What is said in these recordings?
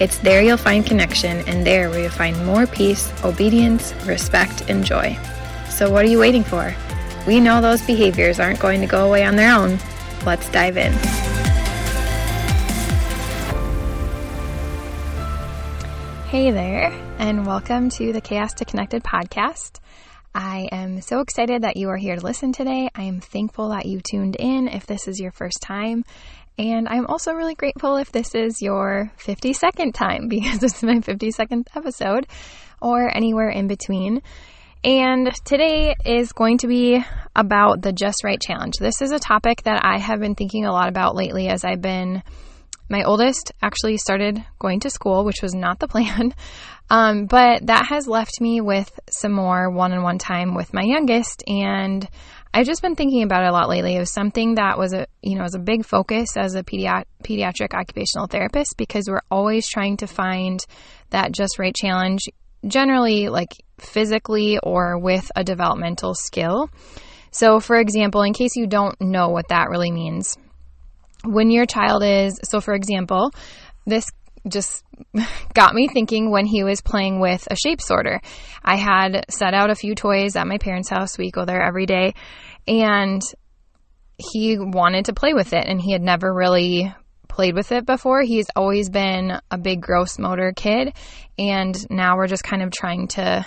It's there you'll find connection, and there where you'll find more peace, obedience, respect, and joy. So, what are you waiting for? We know those behaviors aren't going to go away on their own. Let's dive in. Hey there, and welcome to the Chaos to Connected podcast. I am so excited that you are here to listen today. I am thankful that you tuned in if this is your first time. And I'm also really grateful if this is your 52nd time because this is my 52nd episode or anywhere in between. And today is going to be about the Just Right Challenge. This is a topic that I have been thinking a lot about lately as I've been. My oldest actually started going to school, which was not the plan. Um, but that has left me with some more one on one time with my youngest. And I've just been thinking about it a lot lately. It was something that was a you know was a big focus as a pediat- pediatric occupational therapist because we're always trying to find that just right challenge, generally like physically or with a developmental skill. So, for example, in case you don't know what that really means, when your child is so, for example, this just got me thinking when he was playing with a shape sorter. I had set out a few toys at my parents' house. We go there every day. And he wanted to play with it, and he had never really played with it before. He's always been a big gross motor kid. And now we're just kind of trying to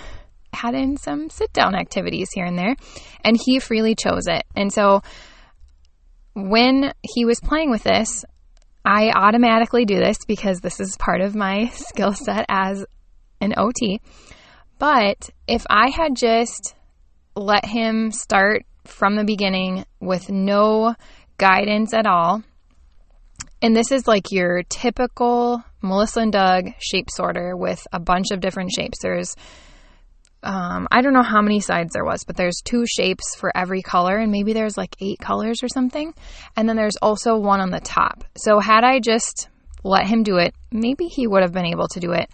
add in some sit down activities here and there. And he freely chose it. And so when he was playing with this, I automatically do this because this is part of my skill set as an OT. But if I had just let him start from the beginning with no guidance at all, and this is like your typical Melissa and Doug shape sorter with a bunch of different shapes. There's um, I don't know how many sides there was, but there's two shapes for every color, and maybe there's like eight colors or something. And then there's also one on the top. So, had I just let him do it, maybe he would have been able to do it.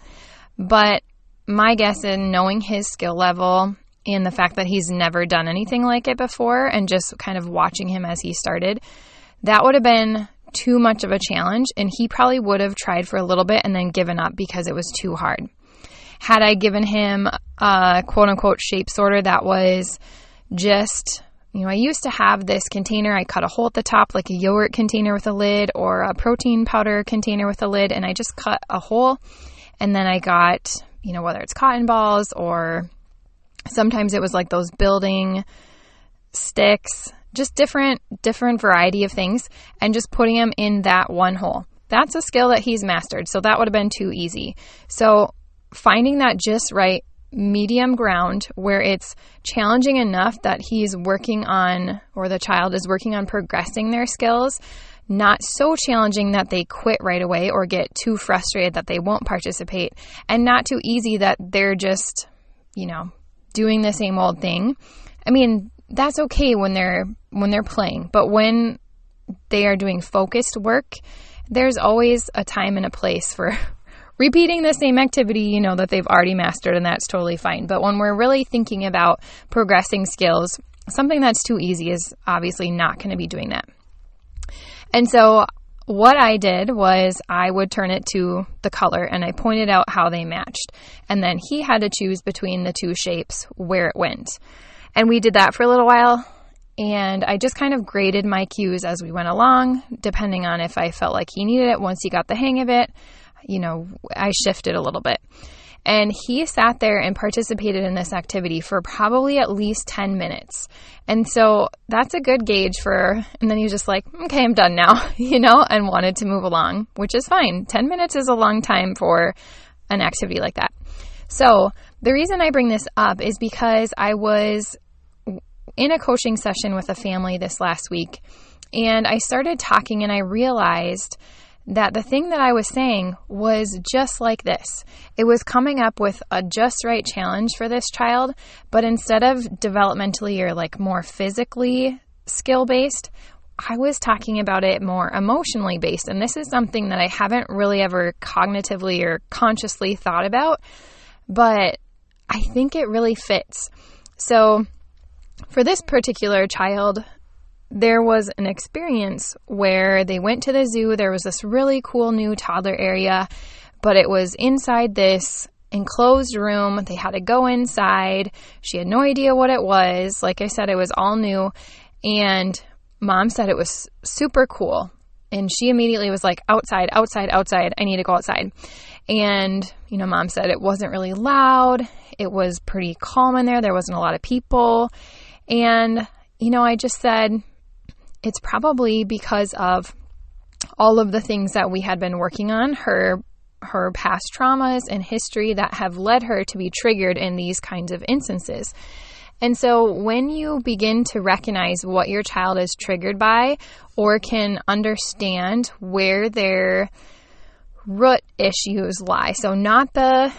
But my guess in knowing his skill level and the fact that he's never done anything like it before, and just kind of watching him as he started, that would have been too much of a challenge. And he probably would have tried for a little bit and then given up because it was too hard. Had I given him a quote unquote shape sorter that was just, you know, I used to have this container, I cut a hole at the top, like a yogurt container with a lid or a protein powder container with a lid, and I just cut a hole. And then I got, you know, whether it's cotton balls or sometimes it was like those building sticks, just different, different variety of things, and just putting them in that one hole. That's a skill that he's mastered. So that would have been too easy. So finding that just right medium ground where it's challenging enough that he's working on, or the child is working on progressing their skills, not so challenging that they quit right away or get too frustrated that they won't participate, and not too easy that they're just, you know, doing the same old thing. I mean, that's okay when they're when they're playing, but when they are doing focused work, there's always a time and a place for repeating the same activity, you know, that they've already mastered, and that's totally fine. But when we're really thinking about progressing skills, something that's too easy is obviously not going to be doing that. And so, what I did was I would turn it to the color and I pointed out how they matched. And then he had to choose between the two shapes where it went. And we did that for a little while. And I just kind of graded my cues as we went along, depending on if I felt like he needed it once he got the hang of it you know, I shifted a little bit. And he sat there and participated in this activity for probably at least 10 minutes. And so that's a good gauge for, and then he was just like, okay, I'm done now, you know, and wanted to move along, which is fine. 10 minutes is a long time for an activity like that. So the reason I bring this up is because I was in a coaching session with a family this last week and I started talking and I realized that the thing that I was saying was just like this. It was coming up with a just right challenge for this child, but instead of developmentally or like more physically skill based, I was talking about it more emotionally based. And this is something that I haven't really ever cognitively or consciously thought about, but I think it really fits. So, for this particular child, there was an experience where they went to the zoo. There was this really cool new toddler area, but it was inside this enclosed room. They had to go inside. She had no idea what it was. Like I said, it was all new. And mom said it was super cool. And she immediately was like, outside, outside, outside. I need to go outside. And, you know, mom said it wasn't really loud. It was pretty calm in there. There wasn't a lot of people. And, you know, I just said, it's probably because of all of the things that we had been working on, her her past traumas and history that have led her to be triggered in these kinds of instances. And so when you begin to recognize what your child is triggered by or can understand where their root issues lie. So not the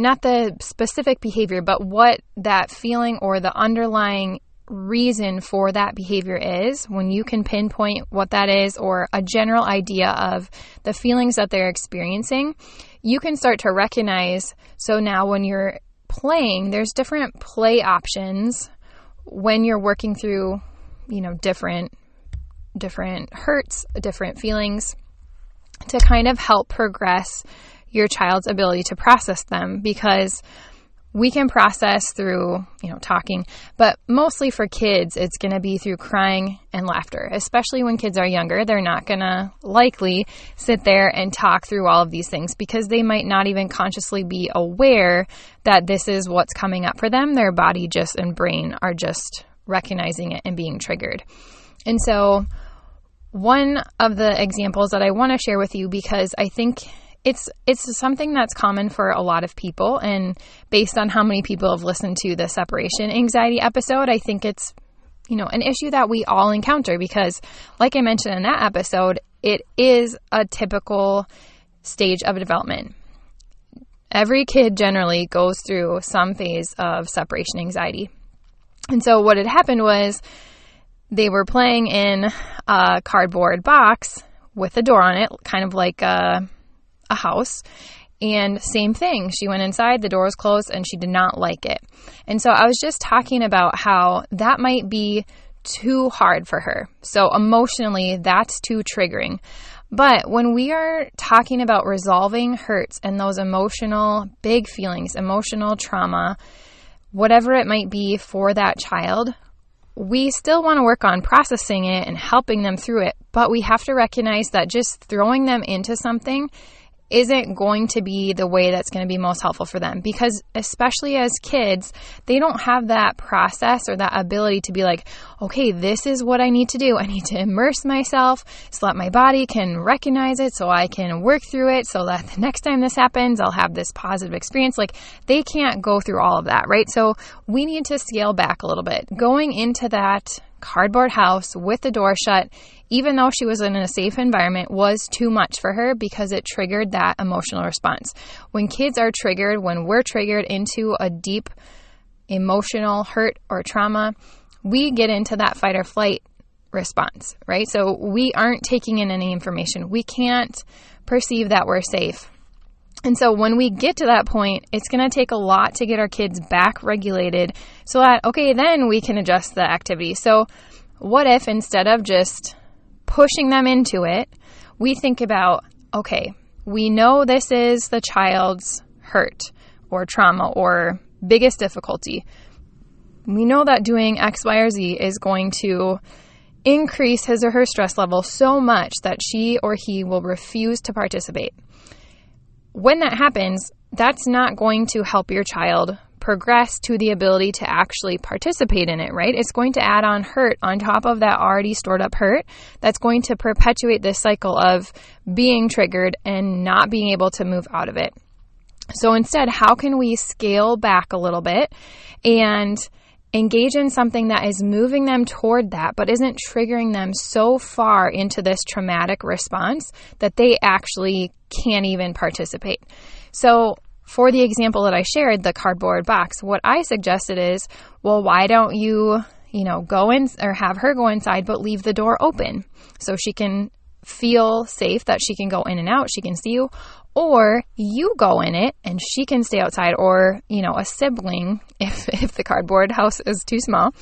not the specific behavior, but what that feeling or the underlying reason for that behavior is, when you can pinpoint what that is or a general idea of the feelings that they're experiencing, you can start to recognize. So now when you're playing, there's different play options when you're working through, you know, different different hurts, different feelings to kind of help progress your child's ability to process them because we can process through, you know, talking, but mostly for kids, it's going to be through crying and laughter. Especially when kids are younger, they're not going to likely sit there and talk through all of these things because they might not even consciously be aware that this is what's coming up for them. Their body just and brain are just recognizing it and being triggered. And so, one of the examples that I want to share with you because I think it's it's something that's common for a lot of people and based on how many people have listened to the separation anxiety episode i think it's you know an issue that we all encounter because like i mentioned in that episode it is a typical stage of development. Every kid generally goes through some phase of separation anxiety. And so what had happened was they were playing in a cardboard box with a door on it kind of like a a house. And same thing, she went inside, the door was closed, and she did not like it. And so I was just talking about how that might be too hard for her. So emotionally, that's too triggering. But when we are talking about resolving hurts and those emotional, big feelings, emotional trauma, whatever it might be for that child, we still want to work on processing it and helping them through it. But we have to recognize that just throwing them into something isn't going to be the way that's going to be most helpful for them. Because especially as kids they don't have that process or that ability to be like okay this is what i need to do. I need to immerse myself so that my body can recognize it so i can work through it so that the next time this happens i'll have this positive experience. Like they can't go through all of that right? So we need to scale back a little bit. Going into that cardboard house with the door shut, even though she was in a safe environment, was too much for her because it triggered that emotional response. When kids are triggered, when we're triggered into a deep emotional hurt or trauma, we get into that fight or flight response, right? So we aren't taking in any information. We can't perceive that we're safe. And so when we get to that point, it's going to take a lot to get our kids back regulated so that, okay, then we can adjust the activity. So, what if instead of just pushing them into it, we think about, okay, we know this is the child's hurt or trauma or biggest difficulty. We know that doing X, Y, or Z is going to increase his or her stress level so much that she or he will refuse to participate when that happens, that's not going to help your child progress to the ability to actually participate in it, right? It's going to add on hurt on top of that already stored up hurt. That's going to perpetuate this cycle of being triggered and not being able to move out of it. So instead, how can we scale back a little bit and engage in something that is moving them toward that, but isn't triggering them so far into this traumatic response that they actually can't even participate. So, for the example that I shared, the cardboard box, what I suggested is, well, why don't you, you know, go in or have her go inside, but leave the door open so she can feel safe that she can go in and out, she can see you, or you go in it and she can stay outside, or, you know, a sibling, if, if the cardboard house is too small,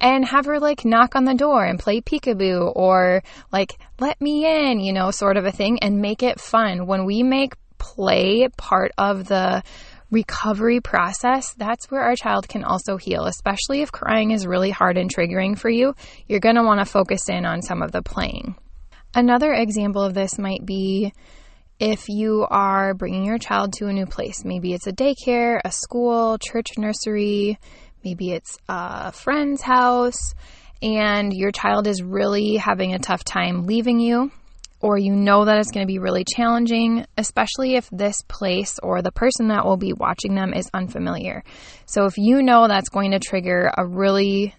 and have her like knock on the door and play peekaboo, or like, let me in, you know, sort of a thing, and make it fun. When we make play part of the recovery process, that's where our child can also heal, especially if crying is really hard and triggering for you. You're going to want to focus in on some of the playing. Another example of this might be if you are bringing your child to a new place. Maybe it's a daycare, a school, church, nursery, maybe it's a friend's house, and your child is really having a tough time leaving you, or you know that it's going to be really challenging, especially if this place or the person that will be watching them is unfamiliar. So, if you know that's going to trigger a really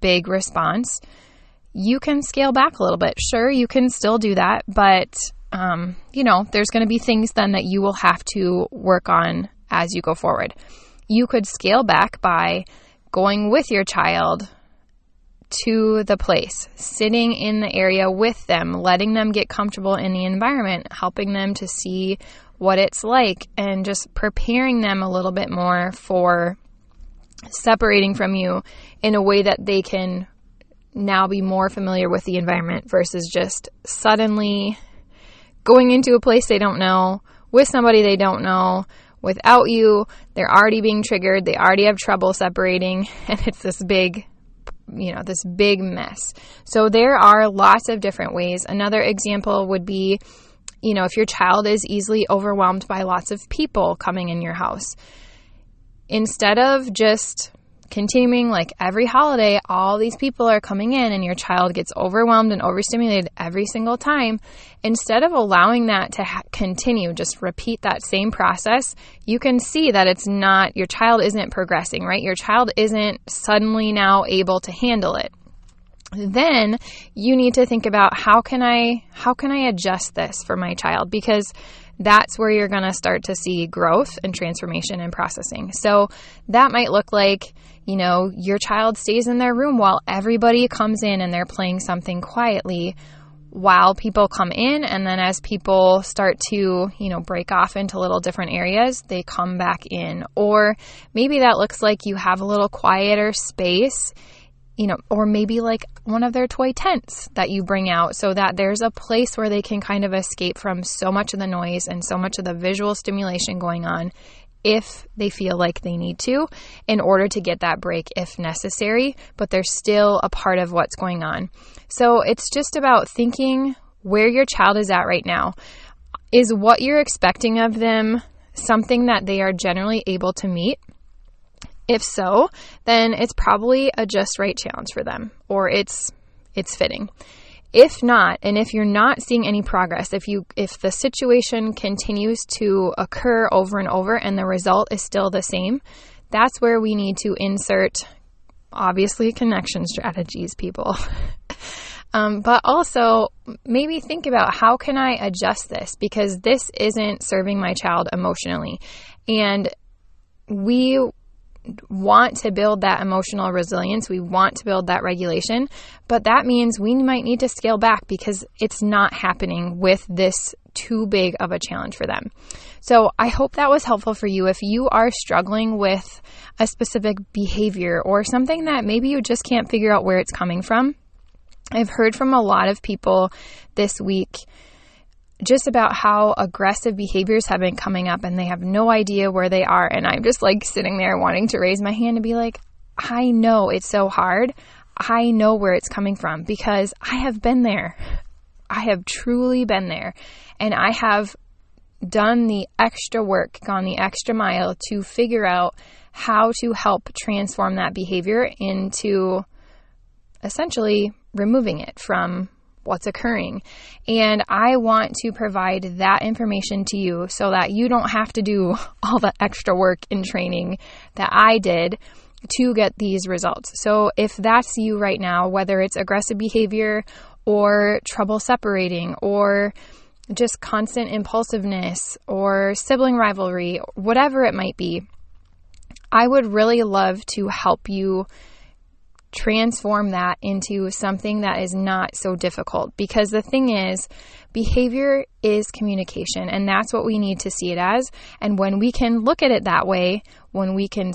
big response, you can scale back a little bit. Sure, you can still do that, but um, you know, there's going to be things then that you will have to work on as you go forward. You could scale back by going with your child to the place, sitting in the area with them, letting them get comfortable in the environment, helping them to see what it's like, and just preparing them a little bit more for separating from you in a way that they can now be more familiar with the environment versus just suddenly going into a place they don't know with somebody they don't know without you. They're already being triggered, they already have trouble separating, and it's this big you know, this big mess. So there are lots of different ways. Another example would be, you know, if your child is easily overwhelmed by lots of people coming in your house, instead of just continuing like every holiday, all these people are coming in and your child gets overwhelmed and overstimulated every single time. Instead of allowing that to ha- continue, just repeat that same process, you can see that it's not, your child isn't progressing, right? Your child isn't suddenly now able to handle it then you need to think about how can I how can I adjust this for my child because that's where you're going to start to see growth and transformation and processing. So that might look like you know, your child stays in their room while everybody comes in and they're playing something quietly while people come in and then as people start to, you know, break off into little different areas, they come back in. Or maybe that looks like you have a little quieter space, you know, or maybe like one of their toy tents that you bring out so that there's a place where they can kind of escape from so much of the noise and so much of the visual stimulation going on if they feel like they need to in order to get that break if necessary, but they're still a part of what's going on. So it's just about thinking where your child is at right now. Is what you're expecting of them something that they are generally able to meet? If so, then it's probably a just right challenge for them or it's it's fitting. If not, and if you're not seeing any progress, if you if the situation continues to occur over and over and the result is still the same, that's where we need to insert obviously connection strategies, people. um, but also maybe think about how can I adjust this because this isn't serving my child emotionally. And we want to build that emotional resilience. We want to build that regulation. But that means we might need to scale back because it's not happening with this too big of a challenge for them. So I hope that was helpful for you. If you are struggling with a specific behavior or something that maybe you just can't figure out where it's coming from, I've heard from a lot of people this week just about how aggressive behaviors have been coming up and they have no idea where they are. And I'm just like sitting there wanting to raise my hand and be like, I know it's so hard. I know where it's coming from because I have been there. I have truly been there. And I have done the extra work, gone the extra mile to figure out how to help transform that behavior into essentially removing it from what's occurring. And I want to provide that information to you so that you don't have to do all the extra work in training that I did to get these results. So if that's you right now, whether it's aggressive behavior or trouble separating or just constant impulsiveness or sibling rivalry, whatever it might be, I would really love to help you transform that into something that is not so difficult. Because the thing is, behavior is communication, and that's what we need to see it as. And when we can look at it that way, when we can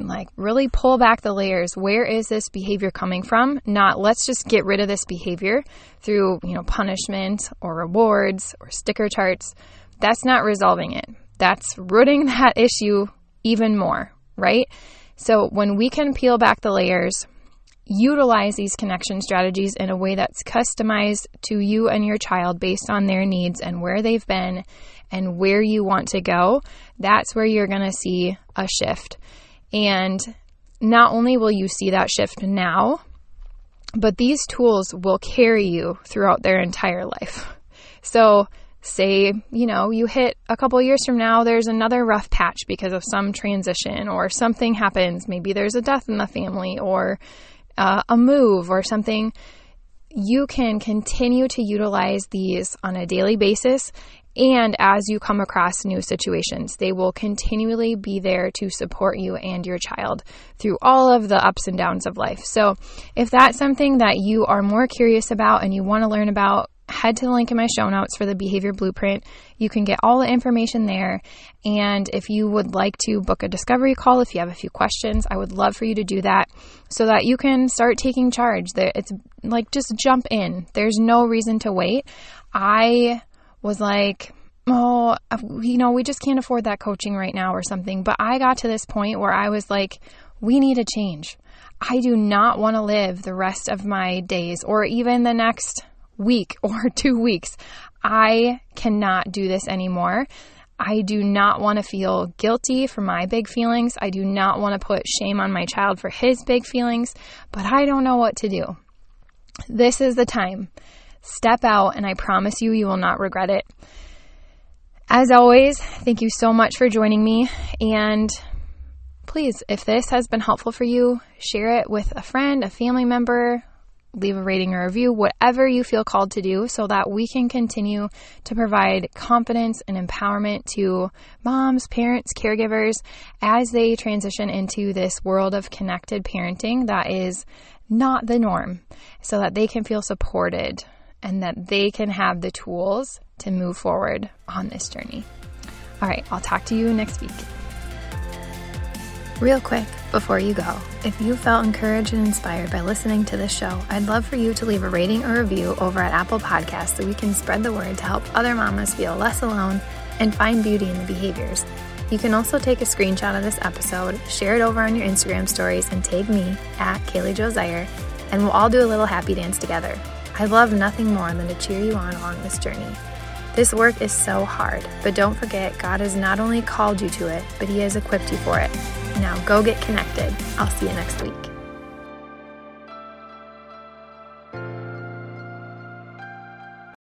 like really pull back the layers, where is this behavior coming from? Not let's just get rid of this behavior through, you know, punishment or rewards or sticker charts. That's not resolving it. That's rooting that issue even more, right? So when we can peel back the layers, utilize these connection strategies in a way that's customized to you and your child based on their needs and where they've been and where you want to go, that's where you're going to see a shift. And not only will you see that shift now, but these tools will carry you throughout their entire life. So, say, you know, you hit a couple years from now, there's another rough patch because of some transition or something happens. Maybe there's a death in the family or uh, a move or something, you can continue to utilize these on a daily basis. And as you come across new situations, they will continually be there to support you and your child through all of the ups and downs of life. So, if that's something that you are more curious about and you want to learn about, head to the link in my show notes for the behavior blueprint. You can get all the information there. And if you would like to book a discovery call, if you have a few questions, I would love for you to do that so that you can start taking charge. It's like just jump in. There's no reason to wait. I was like, oh, uh, you know, we just can't afford that coaching right now or something. But I got to this point where I was like, we need a change. I do not want to live the rest of my days or even the next week or two weeks. I cannot do this anymore. I do not want to feel guilty for my big feelings. I do not want to put shame on my child for his big feelings, but I don't know what to do. This is the time. Step out, and I promise you, you will not regret it. As always, thank you so much for joining me. And please, if this has been helpful for you, share it with a friend, a family member, leave a rating or review, whatever you feel called to do, so that we can continue to provide confidence and empowerment to moms, parents, caregivers as they transition into this world of connected parenting that is not the norm, so that they can feel supported and that they can have the tools to move forward on this journey. All right, I'll talk to you next week. Real quick, before you go, if you felt encouraged and inspired by listening to this show, I'd love for you to leave a rating or review over at Apple Podcasts so we can spread the word to help other mamas feel less alone and find beauty in the behaviors. You can also take a screenshot of this episode, share it over on your Instagram stories, and tag me at Kaili Jo Zeiher, and we'll all do a little happy dance together. I love nothing more than to cheer you on along this journey. This work is so hard, but don't forget God has not only called you to it, but He has equipped you for it. Now go get connected. I'll see you next week.